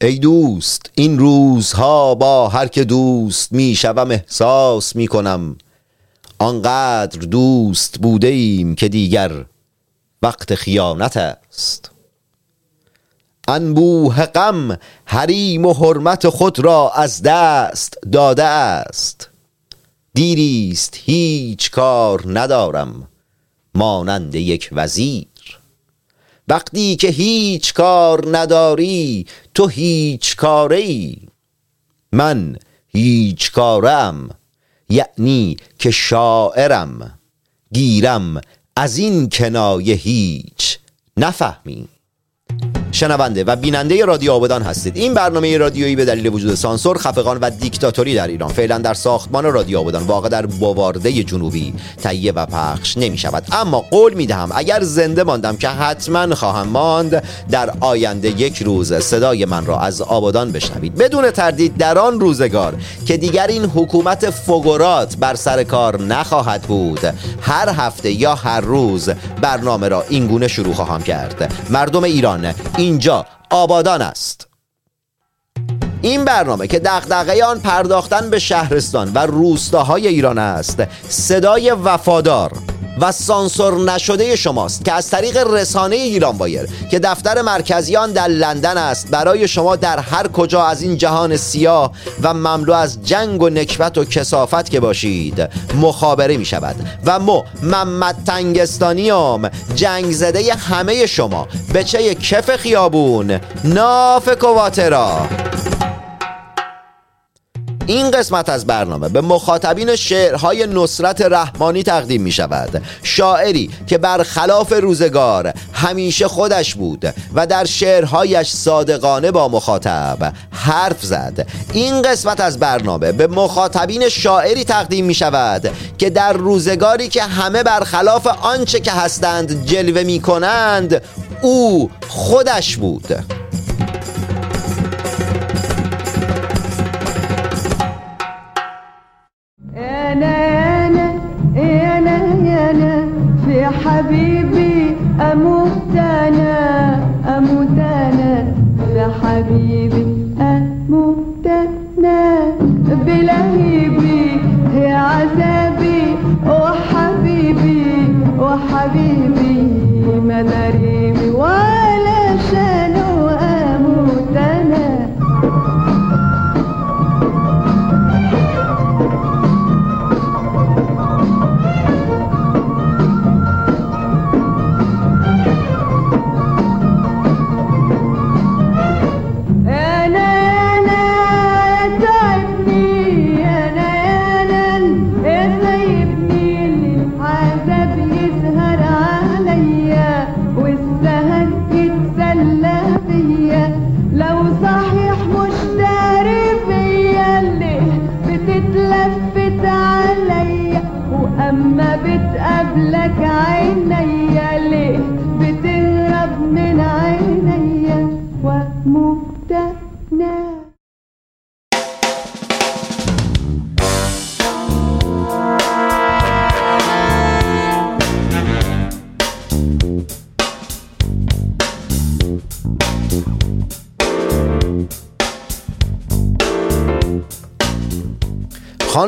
ای دوست این روزها با هر که دوست می‌شوم احساس می‌کنم. آنقدر دوست بوده ایم که دیگر وقت خیانت است. انبوه غم حریم و حرمت خود را از دست داده است. دیریست هیچ کار ندارم. مانند یک وزیر. وقتی که هیچ کار نداری تو هیچ کاره ای من هیچ کارم یعنی که شاعرم. گیرم از این کنایه هیچ. نفهمی. شنونده و بیننده رادیو آبادان هستید. این برنامه رادیویی به دلیل وجود سانسور خفقان و دیکتاتوری در ایران. فعلا در ساختمان رادیو آبادان واقع در بوارده جنوبی تهیه و پخش نمی شود اما قول می دهم اگر زنده ماندم که حتما خواهم ماند در آینده یک روز صدای من را از آبادان بشنوید. بدون تردید در آن روزگار که دیگر این حکومت فگورات بر سر کار نخواهد بود هر هفته یا هر روز برنامه را اینگونه شروع خواهم کرد. مردم ایران اینجا آبادان است. این برنامه که دغدغه آن پرداختن به شهرستان و روستاهای ایران است صدای وفادار. و سانسور نشده شماست که از طریق رسانه ایران بایر که دفتر مرکزی آن در لندن است برای شما در هر کجا از این جهان سیاه و مملو از جنگ و نکبت و کسافت که باشید مخابره می شود. و مو محمد تنگستانیام جنگ زده همه شما بچه کف خیابون ناف کواترا. این قسمت از برنامه به مخاطبین شعرهای نصرت رحمانی تقدیم می شود. شاعری که برخلاف روزگار همیشه خودش بود و در شعرهایش صادقانه با مخاطب حرف زد. این قسمت از برنامه به مخاطبین شاعری تقدیم می شود که در روزگاری که همه برخلاف آنچه که هستند جلوه می کنند او خودش بود. حبيبي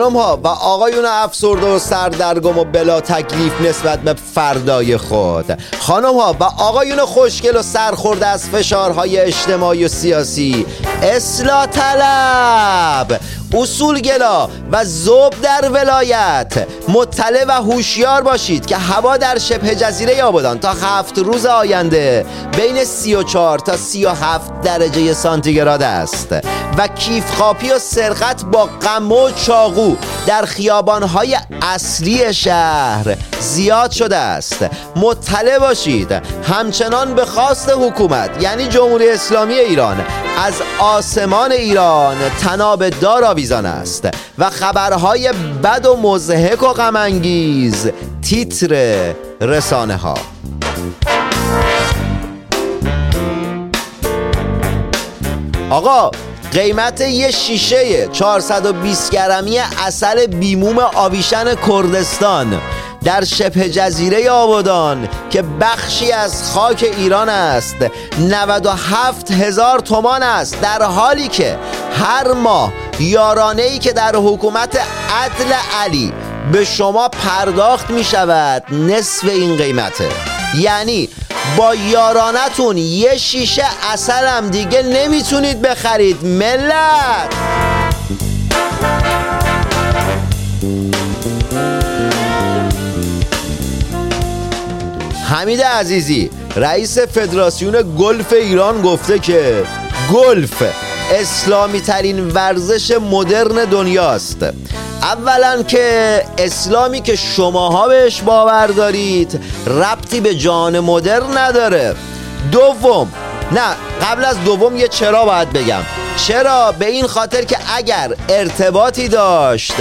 خانم ها و آقایون افسرده و سردرگم و بلا تکلیف نسبت به فردای خود. خانم ها و آقایون خوشگل و سرخورده از فشارهای اجتماعی و سیاسی. اصلاح طلب اصولگلا و زوب در ولایت. مطلع و هوشیار باشید که هوا در شبه جزیره آبادان تا هفت روز آینده بین 34 تا 37 درجه سانتیگراد است و کیف خاپی و سرقت با غم و چاقو در خیابانهای اصلی شهر زیاد شده است. مطلع باشید. همچنان به خواست حکومت یعنی جمهوری اسلامی ایران از آسمان ایران تناب دار آویزان است و خبرهای بد و مزهک و غمانگیز تیتر رسانه ها آقا قیمت یه شیشه 420 گرمی اصل بیموم آویشن کردستان. در شبه جزیره آبادان که بخشی از خاک ایران است. 97 هزار تومان است. در حالی که هر ماه یارانه ای که در حکومت عدل علی به شما پرداخت می شود نصف این قیمته. یعنی با یارانتون یه شیشه اصل هم دیگه نمی‌تونید بخرید. ملت! حمید عزیزی رئیس فدراسیون گلف ایران گفته که گلف اسلامی ترین ورزش مدرن دنیاست. اولا که اسلامی که شماها بهش باور دارید ربطی به جان مدرن نداره. دوم نه قبل از دوم یه چرا باید بگم. چرا؟ به این خاطر که اگر ارتباطی داشت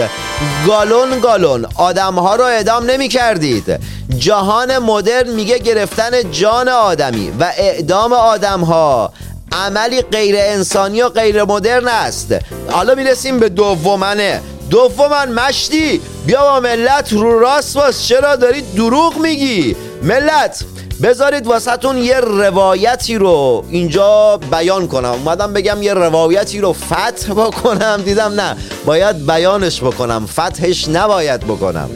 گالون گالون آدم ها رو اعدام نمی کردید جهان مدرن میگه گرفتن جان آدمی و اعدام آدم ها عملی غیر انسانی و غیر مدرن است. حالا می‌رسیم به دومنه. دومن مشتی. بیا با ملت رو راست باز چرا دارید دروغ میگی؟ ملت بذارید واسهتون یه روایتی رو اینجا بیان کنم. اومدم بگم یه روایتی رو فتح بکنم. دیدم نه باید بیانش بکنم. فتحش نباید بکنم.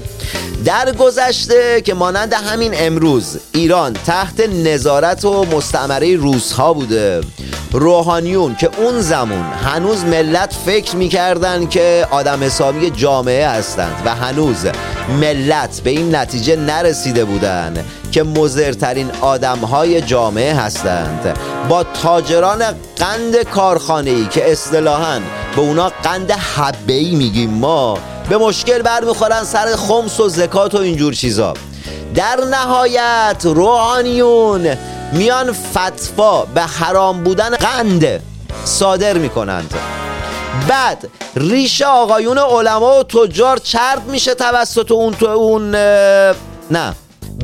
در گذشته که مانند همین امروز ایران تحت نظارت و مستعمره روسها بوده. روحانیون که اون زمان هنوز ملت فکر می‌کردن که آدم حسابی جامعه هستند و هنوز ملت به این نتیجه نرسیده بودند که مزرترین آدم های جامعه هستند. با تاجران قند کارخانه ای که اصطلاحا به اونا قند حبه ای میگیم ما به مشکل برمیخورن سر خمس و زکات و اینجور چیزا. در نهایت روحانیون میان فتوا به حرام بودن قند صادر می‌کنند. بعد ریش آقایون علما و تجار چرب میشه توسط اون تو اون نه.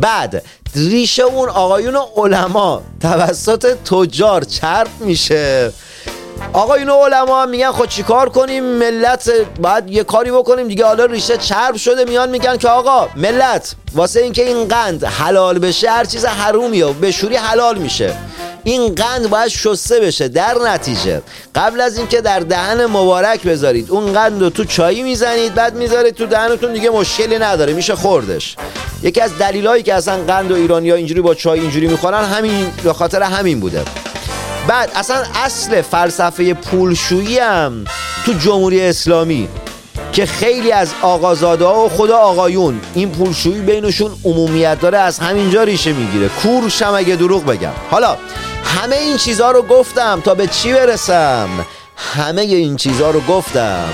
بعد ریشه اون آقایون علما توسط تجار چرب میشه. آقایون علما میگن خود چیکار کنیم؟ ملت باید یه کاری بکنیم دیگه. حالا ریشه چرب شده میان میگن که آقا ملت واسه اینکه این قند حلال بشه هر چیز حرومیه به شوری حلال میشه. این قند باید شسته بشه در نتیجه. قبل از اینکه در دهن مبارک بذارید اون قند رو تو چایی می‌زنید بعد می‌ذارید تو دهنتون دیگه مشکلی نداره میشه خوردش. یکی از دلیلایی که اصلا قند و ایرانی ها اینجوری با چای اینجوری می‌خورن همین به خاطر همین بوده. بعد اصلا اصل فلسفه پولشویی هم تو جمهوری اسلامی که خیلی از آقازاده ها و خدا آقایون این پولشویی بینشون عمومیت داره از همینجا ریشه می‌گیره. کورشم اگه دروغ بگم. حالا همه این چیزها رو گفتم تا به چی برسم؟ همه این چیزها رو گفتم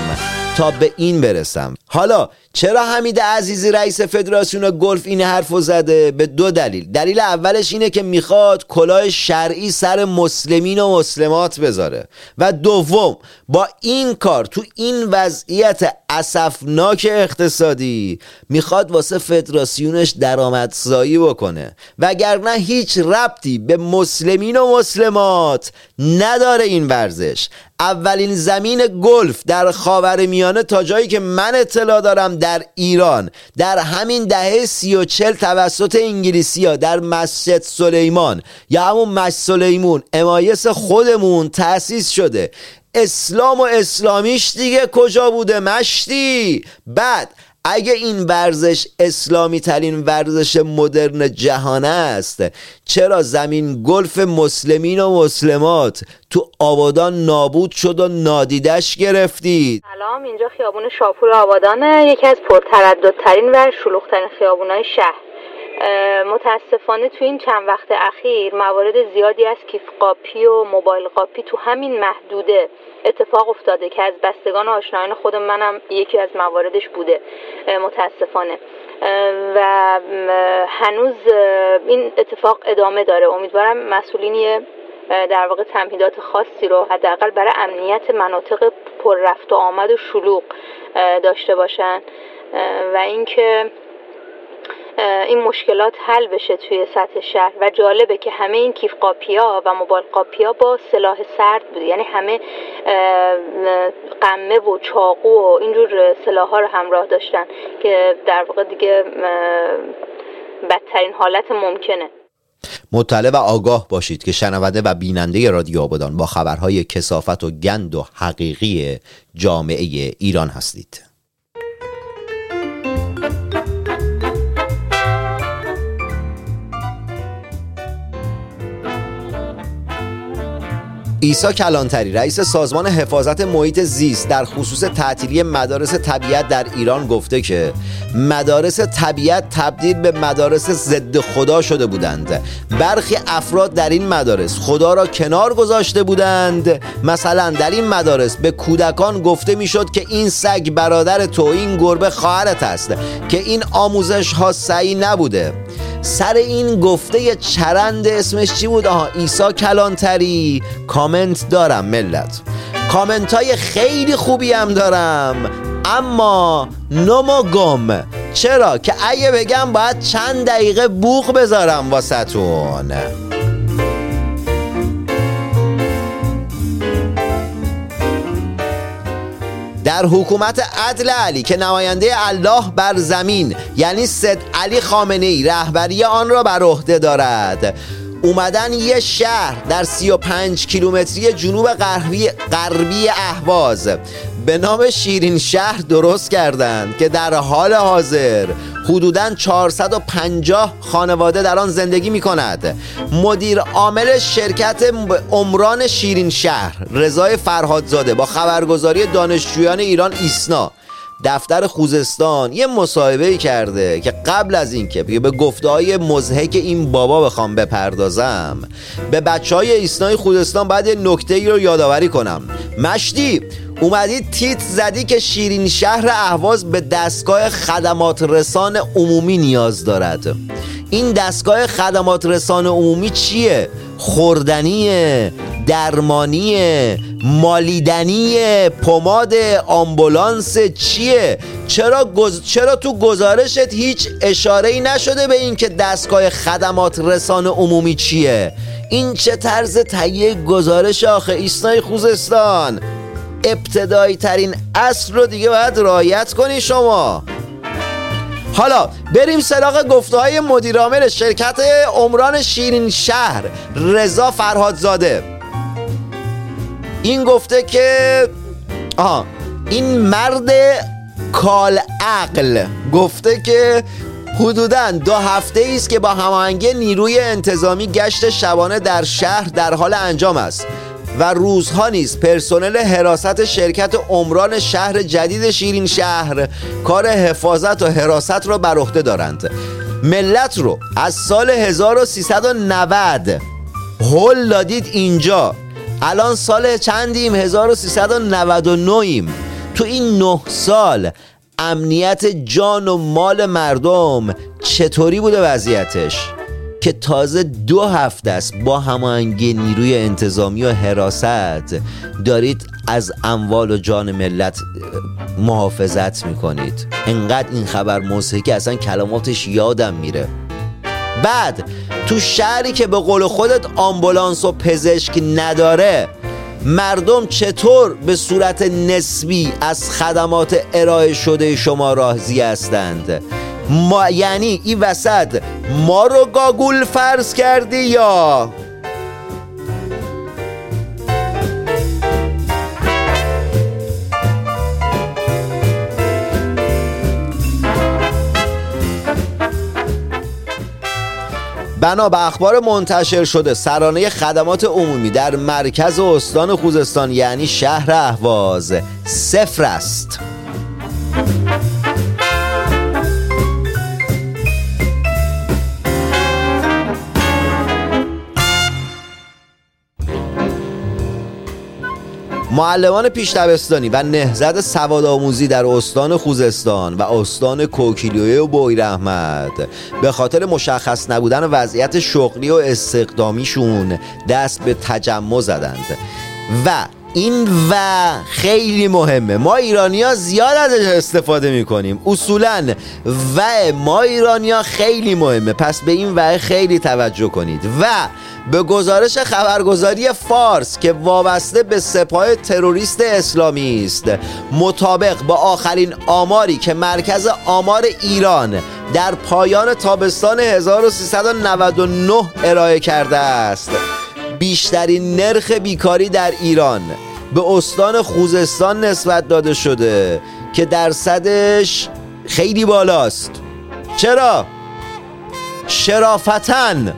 تا به این برسم. حالا چرا حمید عزیزی رئیس فدراسیون گلف این حرف زده؟ به دو دلیل. دلیل اولش اینه که می‌خواد کلاه شرعی سر مسلمین و مسلمات بذاره. و دوم با این کار تو این وضعیت اسفناک اقتصادی می‌خواد واسه فدراسیونش درآمدزایی بکنه. وگرنه هیچ ربطی به مسلمین و مسلمات نداره این ورزش. اولین زمین گلف در خاور میانه تا جایی که من اطلاع دارم در ایران. در همین دهه سی و چل توسط انگلیسی ها در مسجد سلیمان یا همون مسجد سلیمون امایس خودمون تأسیس شده. اسلام و اسلامیش دیگه کجا بوده مشتی؟ بعد اگه این ورزش اسلامی ترین ورزش مدرن جهان است چرا زمین گلف مسلمین و مسلمات تو آبادان نابود شد و نادیدش گرفتید؟ سلام اینجا خیابون شاپور آبادانه یکی از پرترددترین و شلوغترین خیابونهای شهر. متاسفانه تو این چند وقت اخیر موارد زیادی از کیف قاپی و موبایل قاپی تو همین محدوده. اتفاق افتاده که از بستگان آشنایان خود منم یکی از مواردش بوده. متاسفانه. و هنوز این اتفاق ادامه داره. امیدوارم مسئولین در واقع تمهیدات خاصی رو حداقل برای امنیت مناطق پر رفت و آمد و شلوغ داشته باشن. و اینکه این مشکلات حل بشه توی سطح شهر و جالبه که همه این کیف قاپیا و موبایل قاپیا با سلاح سرد بوده. یعنی همه قمه و چاقو و اینجور سلاح ها رو همراه داشتن که در واقع دیگه بدترین حالت ممکنه. مطلع و آگاه باشید که شنونده و بیننده رادیو آبادان با خبرهای کسافت و گند و حقیقی جامعه ایران هستید. ایسا کلانتری رئیس سازمان حفاظت محیط زیست در خصوص تعطیلی مدارس طبیعت در ایران گفته که مدارس طبیعت تبدیل به مدارس ضد خدا شده بودند. برخی افراد در این مدارس خدا را کنار گذاشته بودند. مثلا در این مدارس به کودکان گفته می‌شد که این سگ برادر تو این گربه خواهرت است که این آموزش ها سعی نبوده. سر این گفته چرند اسمش چی بود؟ آها ایسا کلانتری. کامنت دارم ملت. کامنت های خیلی خوبی هم دارم. اما نمو گم چرا؟ که اگه بگم باید چند دقیقه بوق بذارم واسهتون. در حکومت عدل علی که نماینده الله بر زمین یعنی سید علی خامنه ای رهبری آن را بر عهده دارد. اومدن یه شهر در 35 کیلومتری جنوب غربی غربی اهواز. به نام شیرین شهر درست کردند که در حال حاضر حدوداً 450 خانواده در آن زندگی می کند مدیر عامل شرکت عمران شیرین شهر رضای فرهادزاده با خبرگزاری دانشجویان ایران ایسنا. دفتر خوزستان یه مصاحبه کرده که قبل از اینکه به گفته های مزهک این بابا بخوام بپردازم به بچه های ایسنای خوزستان باید یه نکته ای رو یادآوری کنم مشتی اومدی تیت زدی که شیرین شهر اهواز به دستگاه خدمات رسان عمومی نیاز دارد این دستگاه خدمات رسان عمومی چیه؟ خوردنیه درمانیه مالیدنی پماد آمبولانس چیه؟ چرا, گز... چرا تو گزارشت هیچ اشاره ای نشده به اینکه دستگاه خدمات رسان عمومی چیه؟ این چه طرز تهیه گزارش آخه ایستای خوزستان. ابتدایی ترین اصل رو دیگه باید رایت کنی شما. حالا بریم سراغ گفته های مدیرعامل شرکت عمران شیرین شهر رضا فرهادزاده. این گفته که آها این مرد کال عقل گفته که حدودا دو هفته است که با هماهنگی نیروی انتظامی گشت شبانه در شهر در حال انجام است. و روزها نیز پرسنل حراست شرکت عمران شهر جدید شیرین شهر کار حفاظت و حراست را بر عهده دارند. ملت رو از سال 1390 هل دادید اینجا. الان سال چندیم؟ 1399 ایم تو این نه سال امنیت جان و مال مردم چطوری بوده وضعیتش؟ که تازه دو هفته است با هماهنگی نیروی انتظامی و حراست دارید از اموال و جان ملت محافظت می‌کنید. انقدر این خبر موسیقی اصلا کلماتش یادم میره. بعد تو شهری که به قول خودت آمبولانس و پزشک نداره مردم چطور به صورت نسبی از خدمات ارائه شده شما راضی هستند؟ ما یعنی این وسط ما رو گاگول فرض کردی یا؟ بنا به اخبار منتشر شده سرانه خدمات عمومی در مرکز استان خوزستان یعنی شهر اهواز صفر است. معلمان پیش دبستانی و نهزت سواد آموزی در استان خوزستان و استان کوکیلیوی و بویر احمد. به خاطر مشخص نبودن وضعیت شغلی و استقدامیشون دست به تجمع زدند. و این و خیلی مهمه. ما ایرانیا زیاد ازش استفاده می‌کنیم. اصولا و ما ایرانیا خیلی مهمه. پس به این و خیلی توجه کنید. و به گزارش خبرگزاری فارس که وابسته به سپاه تروریست اسلامی است مطابق با آخرین آماری که مرکز آمار ایران در پایان تابستان 1399 ارائه کرده است بیشترین نرخ بیکاری در ایران. به استان خوزستان نسبت داده شده که درصدش خیلی بالاست. چرا؟ شرافتن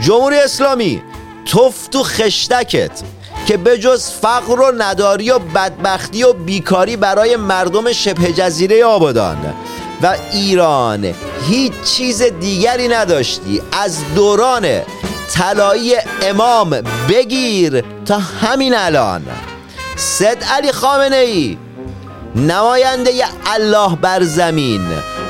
جمهوری اسلامی توف تو خشتکت که به جز فقر و نداری و بدبختی و بیکاری برای مردم شبه جزیره آبادان و ایران هیچ چیز دیگری نداشتی. از دوران طلایی امام بگیر تا همین الان. سید علی خامنه ای نماینده الله بر زمین.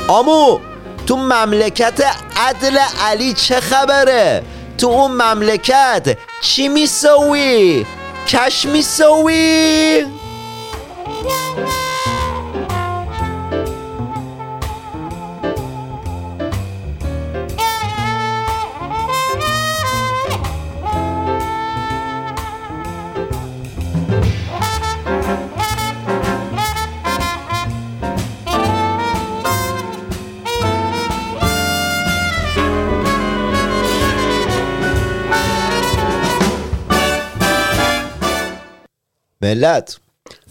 آمو تو مملکت عدل علی چه خبره؟ تو اون مملکت چی میسوی؟ کش میسوی؟ ملت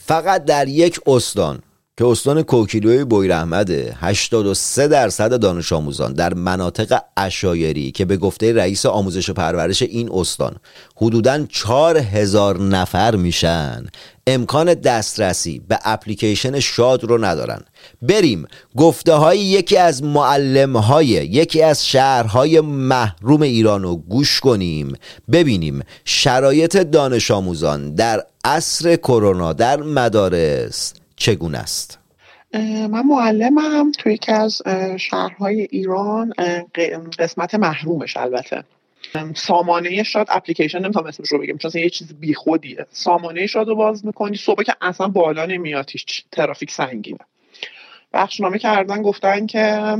فقط در یک استان که استان کوکیلوی بویرحمده 83 درصد دانش آموزان در مناطق اشایری که به گفته رئیس آموزش و پرورش این استان حدوداً 4000 نفر میشن امکان دسترسی به اپلیکیشن شاد رو ندارن. بریم گفته های یکی از معلم های یکی از شهرهای محروم ایران رو گوش کنیم. ببینیم شرایط دانش آموزان در عصر کرونا در مدارس چگونه است؟ من معلمم توی یکی از شهرهای ایران قسمت محرومش البته. سامانه شاد اپلیکیشن نمی‌تونم اسمش رو بگم چون یه چیز بیخودیه. سامانه شاد رو باز می‌کنی صبح که اصلا بالا نمیاد هیچ ترافیک سنگینه. بخشنامه کردن گفتن که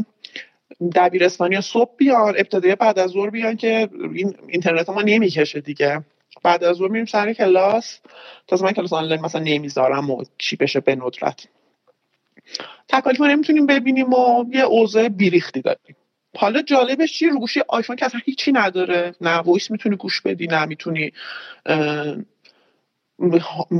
دبیرستانی صبح بیان ابتدای بعد از ظهر بیان که این اینترنت ما نمی‌کشه دیگه. بعد از ظهر میریم سر کلاس. تازه من کلاس آنلاین مثلا نمی‌ذارم و چی بشه به ندرت. تکالیف ما نمی‌تونیم ببینیم و یه اوضاع بیریختی داریم. حالا جالبش چیه رو گوشی آیفون که اصلا هیچی نداره. نه voice می‌تونی گوش بدی نه می‌تونی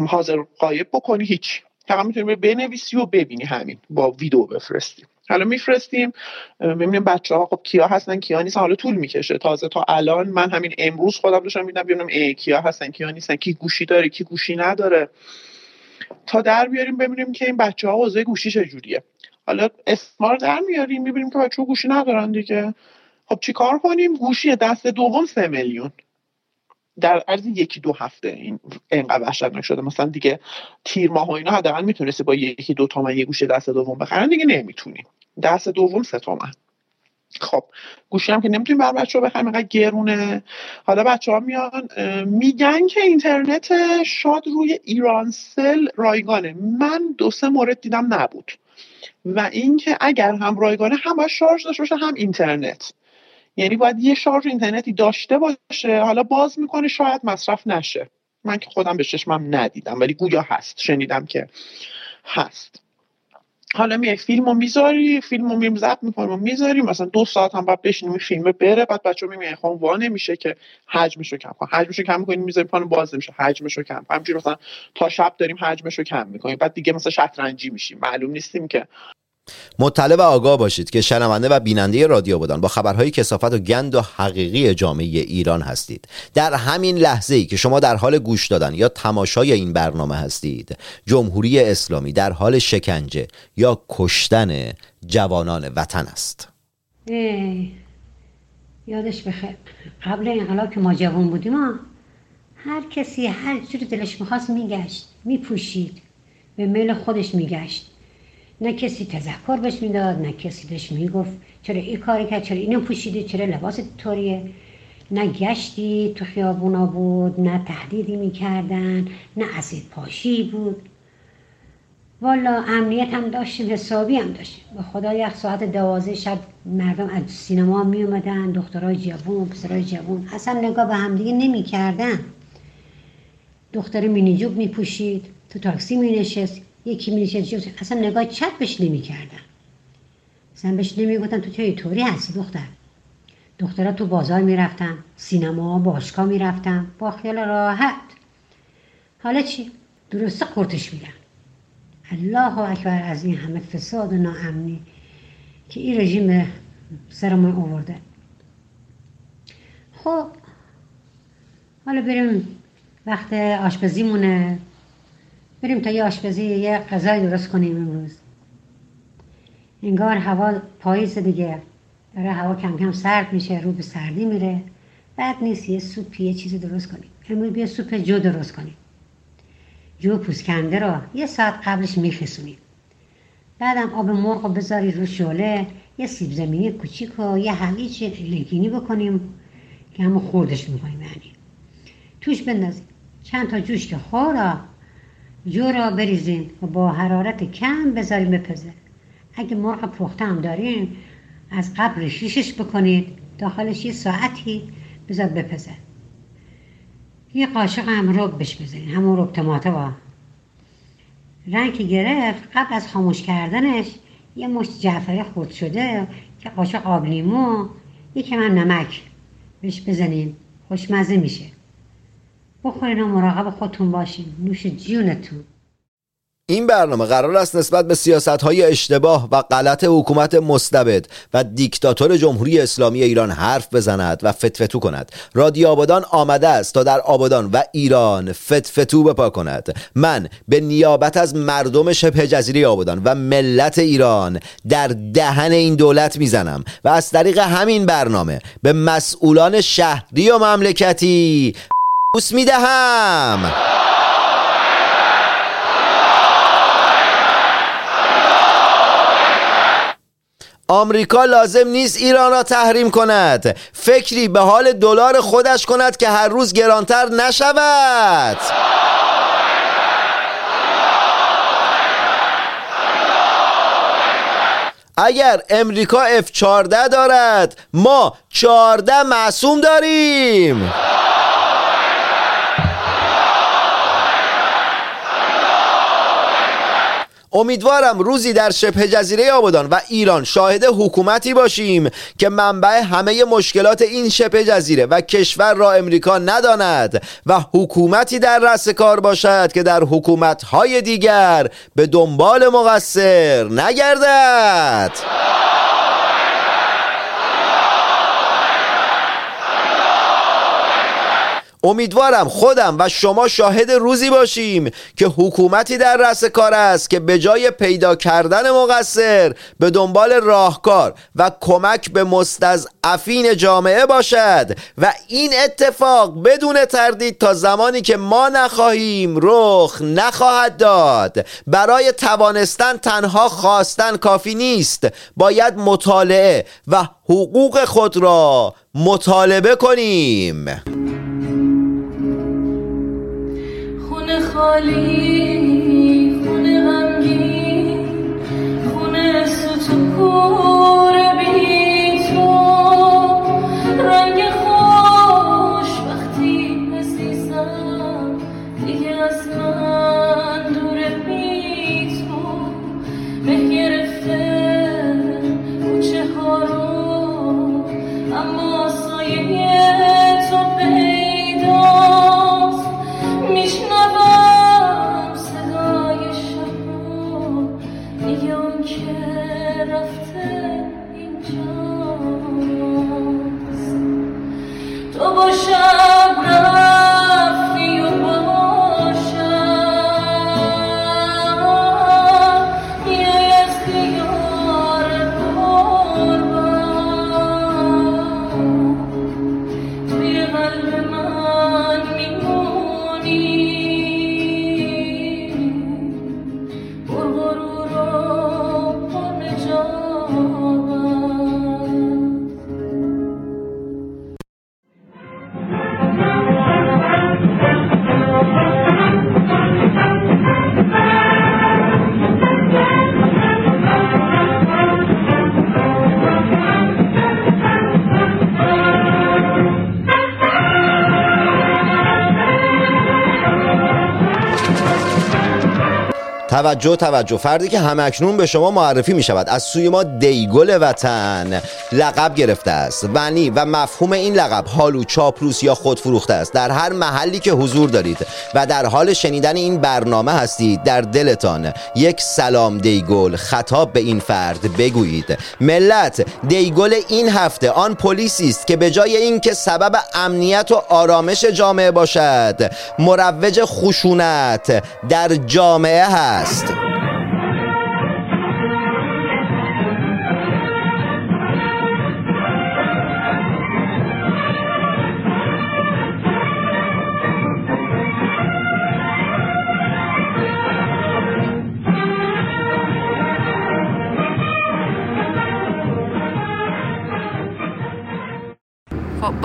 حاضر غایب بکنی هیچ. فقط می‌تونی بنویسی و ببینی همین. با ویدیو بفرستی. حالا میفرستیم ببینیم بچه ها خب کیا هستن کیا نیستن. حالا طول می‌کشه. تازه تا الان من همین امروز خودم داشتم میدم ببینم ای کیا هستن کیا نیستن کی گوشی داره کی گوشی نداره. تا در بیاریم ببینیم که این بچه ها حوزه گوشی چجوریه حالا اسمار در میاریم می‌بینیم که بچه گوشی ندارن دیگه. خب چیکار کنیم؟ گوشی دست دوم سه میلیون. در عرض یکی دو هفته این انقدر وحشتناک شده. مثلا دیگه تیر ماه و اینا حداقل می‌تونستی با یکی دو تومن یه گوشه دست دوم بخرن دیگه نمی‌تونی. دست دوم سه تومن خب گوشی هم که نمی‌تونیم بر بچه ها بخریم اینقدر گرونه. حالا بچه ها میان میگن که اینترنت شاد روی ایرانسل رایگانه. من دو سه مورد دیدم نبود. و اینکه اگر هم رایگانه هم شارژ داشته باشه هم اینترنت. یعنی باید یه شارژ اینترنتی داشته باشه. حالا باز می‌کنه شاید مصرف نشه. من که خودم به چشمم ندیدم ولی گویا هست. شنیدم که هست. حالا می فیلم رو می‌ذاری فیلم رو میم ضبط می‌کنیم و می‌ذاری مثلا دو ساعت هم باید بشینیم فیلم بره بعد بچه میگن خب وا نمیشه که حجمش رو کم کن حجمش رو کم می‌کنیم می‌ذاریم پانو باز نمیشه. حجمش رو کم همینجوری مثلا تا شب داریم حجمش رو کم می‌کنیم. بعد دیگه مثلا شطرنجی میشیم. معلوم نیستیم که مطلع و آگاه باشید که شنونده و بیننده رادیو بودن با خبرهای کسافت و گند و حقیقی جامعه ایران هستید. در همین لحظه ای که شما در حال گوش دادن یا تماشای این برنامه هستید جمهوری اسلامی در حال شکنجه یا کشتن جوانان وطن است. یادش بخیر. قبل انقلاب که ما جوان بودیم هر کسی هر جوری دلش می‌خواست میگشت میپوشید به میل خودش میگشت. نه کسی تذکر بهش می‌داد نه کسی بهش می‌گفت چرا این کاری کرد چرا اینو پوشیده چرا لباس طوریه نه گشتی تو خیابونا بود نه تهدیدی می‌کردن نه اسید پاشی بود. والا امنیت هم داشتیم حسابی هم داشتیم. به خدا یک ساعت دوازه شب مردم از سینما می اومدن دخترای جوون پسرای جوون. اصلا نگاه به همدیگه نمی کردن دختر مینیجوب می پوشید تو تاکسی می نشست یکی می نشست اصلا نگاه چپ بهش نمی کردن اصلا بهش نمی گفتن تو چه طوری هستی دختر؟ دخترها تو بازار می رفتن سینما باشگاه می رفتن با خیال راحت. حالا چی؟ درسته قرتش میدن الله اکبر از این همه فساد و ناامنی که این رژیم سرمون آورده. خب حالا بریم وقت آشپزیمونه. بریم تا یه آشپزی یه غذای درست کنیم امروز. انگار هوا پاییز دیگه. داره هوا کم کم سرد میشه رو به سردی میره. بعد نیست یه سوپ یه چیزی درست کنیم. امروز بیا سوپ جو درست کنیم. جو پوسکنده رو یه ساعت قبلش میخسونیم بعدم آب مرغ رو بذاری رو شعله یه سیب زمینی کوچیک و یه هویج لگینی بکنیم که همون خوردش می‌کنیم یعنی. توش بندازیم. چند تا جوش که خورا جو را بریزین و با حرارت کم بذاریم بپزه. اگه مرغ پخته هم دارین از قبل شیشش بکنید داخلش یه ساعتی بذار بپزه. یه قاشق هم رب بش بزنید همون رب تماته با رنگ گرفت قبل از خاموش کردنش یه مشت جعفری خورد شده که قاشق آب لیمو یکم هم نمک بهش بزنین خوشمزه میشه. بخورین و مراقب خودتون باشین. نوش جونتون. این برنامه قرار است نسبت به سیاست های اشتباه و غلط حکومت مستبد و دیکتاتور جمهوری اسلامی ایران حرف بزند و فتفتو کند. رادیو آبادان آمده است تا در آبادان و ایران فتفتو بپا کند. من به نیابت از مردم شبه جزیره آبادان و ملت ایران در دهن این دولت می‌زنم و از طریق همین برنامه به مسئولان شهری و مملکتی بوس می‌دهم. آمریکا لازم نیست ایران را تحریم کند. فکری به حال دلار خودش کند که هر روز گرانتر نشود. اگر امریکا F14 دارد ما 14 معصوم داریم. امیدوارم روزی در شبه جزیره آبادان و ایران شاهد حکومتی باشیم که منبع همه مشکلات این شبه جزیره و کشور را امریکا نداند و حکومتی در رأس کار باشد که در حکومتهای دیگر به دنبال مقصر نگردد. امیدوارم خودم و شما شاهد روزی باشیم که حکومتی در رأس کار است که به جای پیدا کردن مقصر به دنبال راهکار و کمک به مستضعفین جامعه باشد و این اتفاق بدون تردید تا زمانی که ما نخواهیم رخ نخواهد داد. برای توانستن تنها خواستن کافی نیست. باید مطالعه و حقوق خود را مطالبه کنیم. خونه خالی خونه غمگین خونه ستور توجه توجه. فردی که همکنون به شما معرفی می شود از سوی ما دیگل وطن لقب گرفته است. ونی و مفهوم این لقب حالو چاپلوس یا خود فروخته است. در هر محلی که حضور دارید و در حال شنیدن این برنامه هستید در دلتان یک سلام دیگل خطاب به این فرد بگویید. ملت دیگل این هفته آن پلیسی است که به جای اینکه سبب امنیت و آرامش جامعه باشد مروج خشونت در جامعه هست. خب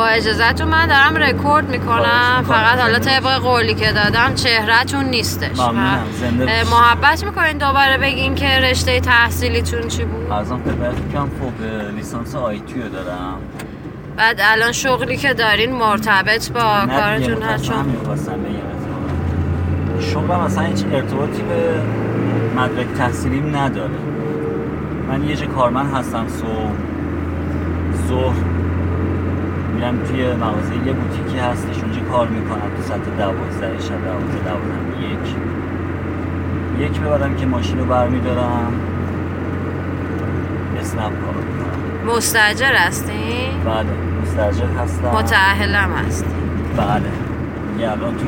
اجازهتون من دارم رکورد می‌کنم. فقط حالا طبق قولی که دادم چهرهتون نیستش. محبت می‌کنین دوباره بگین که رشته تحصیلیتون چی بود؟ ارزم خدمتتون کنم خب لیسانس آیتی رو دارم. بعد الان شغلی که دارین مرتبط با کارتون هست. چون. شغلم اصلا هیچ ارتباطی به مدرک تحصیلیم نداره. من یه جا کارمند هستم صبح. ظهر میرم توی مغازه یه بوتیکی هستش اونجا کار می‌کنم. تو ساعت دوازده شب دوازده دوازده. یک. یک ببرم که ماشین رو برمیدارم. اسنپ کار می‌کنم. مستجر هستین بله مستجر هستم. متأهلم هستین بله. یه الان تو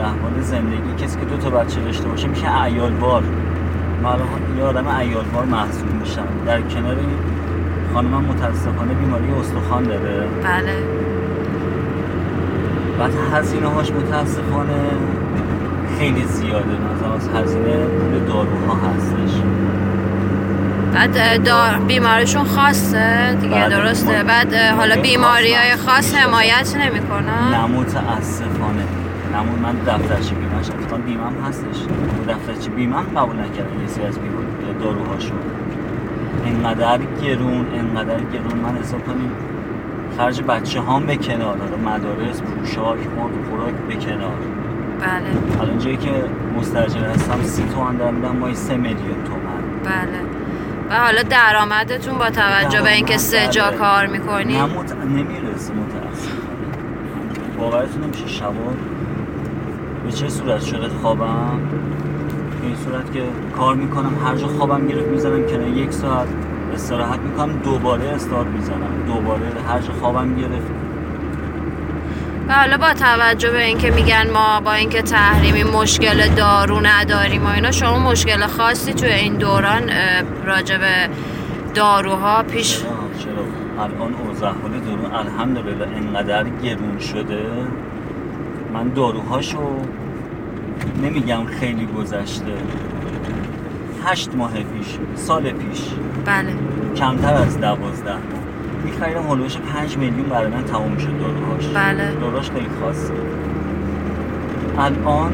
احوال زندگی کسی که دو تا بچه داشته باشه میشه عیال بار من الان یه آدم عیال بار محسوب میشم. در کنار خانمم متاسفانه بیماری استخوان داره. بله. بعد هزینه هاش متاسفانه خیلی زیاده. مثلا از هزینه پول داروها هستش. بعد دار بیماریشون خاصه؟ دیگه بله. درسته. ما- بعد اه، حالا بیماری بیماری های خاص خاص. حمایت نمی‌کنن؟ نه متاسفانه. نمون من دفترچه بیمهش اتفاقا بیمم هستش. دفترچه بیمم قبول نکردن یه سری از بیمار داروهاشو انقدر گرون انقدر گرون. من حساب کنیم خرج بچه هام به کنار حالا مدارس پوشاک مرد و خوراک به کنار. بله. الان جایی که مستجر هستم سی تومن دارم میدم ماهی سه میلیون تومن. بله. و حالا درآمدتون با توجه به اینکه سه جا درآمد. کار نه می‌کنین مت... نمی‌رسه متاسفانه باورتون نمیشه شبا به چه صورت شده خوابم؟ به این صورت که کار می‌کنم هر جا خوابم گرفت می‌زنم کنار یک ساعت. استراحت می‌کنم دوباره استارت می‌زنم. دوباره هر جا خوابم گرفت. و حالا با توجه به اینکه میگن ما با اینکه تحریمی مشکل دارو نداریم و اینا شما مشکل خاصی توی این دوران راجع به داروها پیش چرا؟ چرا؟ الان اوضاع حال درون الحمدلله انقدر گرون شده. من داروهاشو نمیگم خیلی گذشته. هشت ماه پیش سال پیش. بله. کمتر از دوازده ماه. میخریدم هلوش پنج میلیون برای من تموم شد داروهاش. بله. داروهاش خیلی خاصه. الان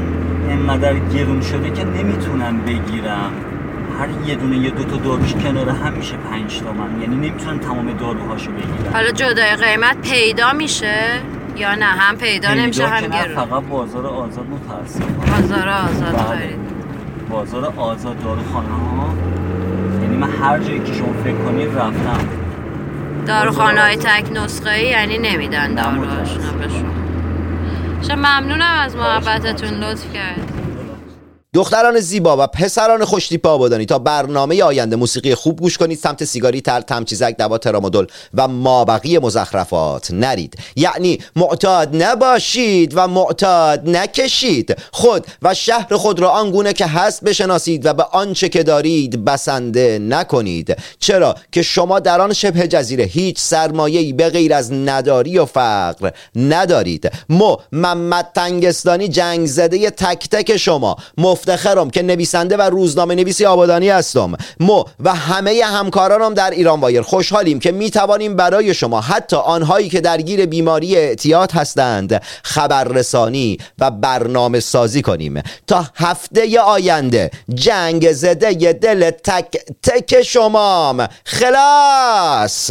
انقدر گرون شده که نمی‌تونم بگیرم. هر یه دونه یه دوتا داروش کنار هم میشه پنج تومن. یعنی نمی‌تونم تمام داروهاشو بگیرم. حالا جدای قیمت پیدا میشه؟ یا نه هم پیدا نمیشه هم گرون. فقط بازار آزاد متاسفانه بازار آزاد بله. خرید بازار آزاد داروخانه ها یعنی من هر جایی که شما فکر کنید رفتم. داروخانه های تک نسخه ای یعنی نمیدن متاسفانه. بهشون شما ممنونم از محبتتون لطف کرد دختران زیبا و پسران خوشتیپ آبادانی تا برنامه آینده موسیقی خوب گوش کنید. سمت سیگاری تر تمچیزک دوا ترامادول و مابقی مزخرفات نرید. یعنی معتاد نباشید و معتاد نکشید. خود و شهر خود را آنگونه که هست بشناسید و به آنچه که دارید بسنده نکنید. چرا که شما در آن شبه جزیره هیچ سرمایه‌ای به غیر از نداری و فقر ندارید. مو محمد تنگستانی جنگ زده تک تک شما مفتخرم که نویسنده و روزنامه نویسی آبادانی هستم. مو و همه همکارانم در ایران وایر خوشحالیم که می توانیم برای شما حتی آنهایی که درگیر بیماری اعتیاد هستند خبررسانی و برنامه سازی کنیم. تا هفته آینده جنگ زده دل تک تک شمام. خلاص!